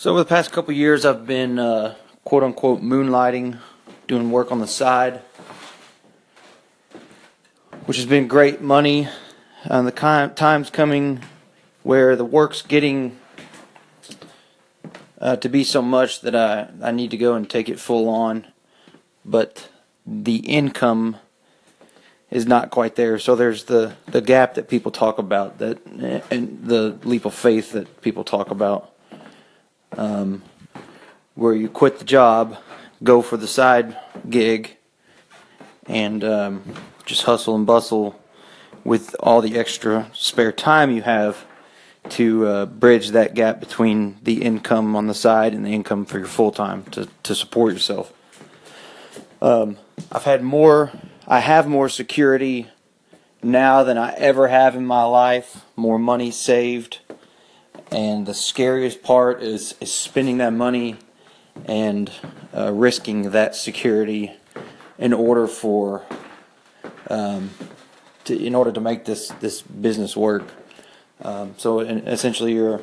So over the past couple years, I've been uh, quote unquote moonlighting, doing work on the side, which has been great money. And the time's coming where the work's getting uh, to be so much that I, I need to go and take it full on, but the income is not quite there. So there's the, the gap that people talk about that and the leap of faith that people talk about um, where you quit the job, go for the side gig, and um, just hustle and bustle with all the extra spare time you have to uh, bridge that gap between the income on the side and the income for your full time to, to support yourself. Um, I've had more, I have more security now than I ever have in my life, more money saved and the scariest part is, is spending that money and uh, risking that security in order for um, to, in order to make this this business work. Um, so essentially, you're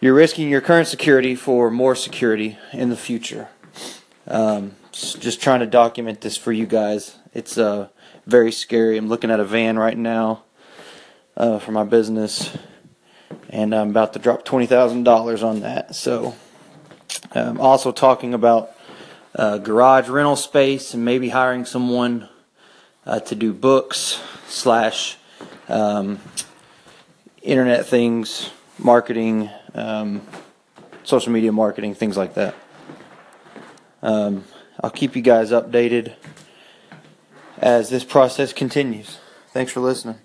you're risking your current security for more security in the future. Um, just trying to document this for you guys. It's uh, very scary. I'm looking at a van right now uh, for my business and I'm about to drop twenty thousand dollars on that. So, um, also talking about uh, garage rental space and maybe hiring someone uh, to do books slash um, internet things, marketing, um, social media marketing, things like that. Um, I'll keep you guys updated as this process continues. Thanks for listening.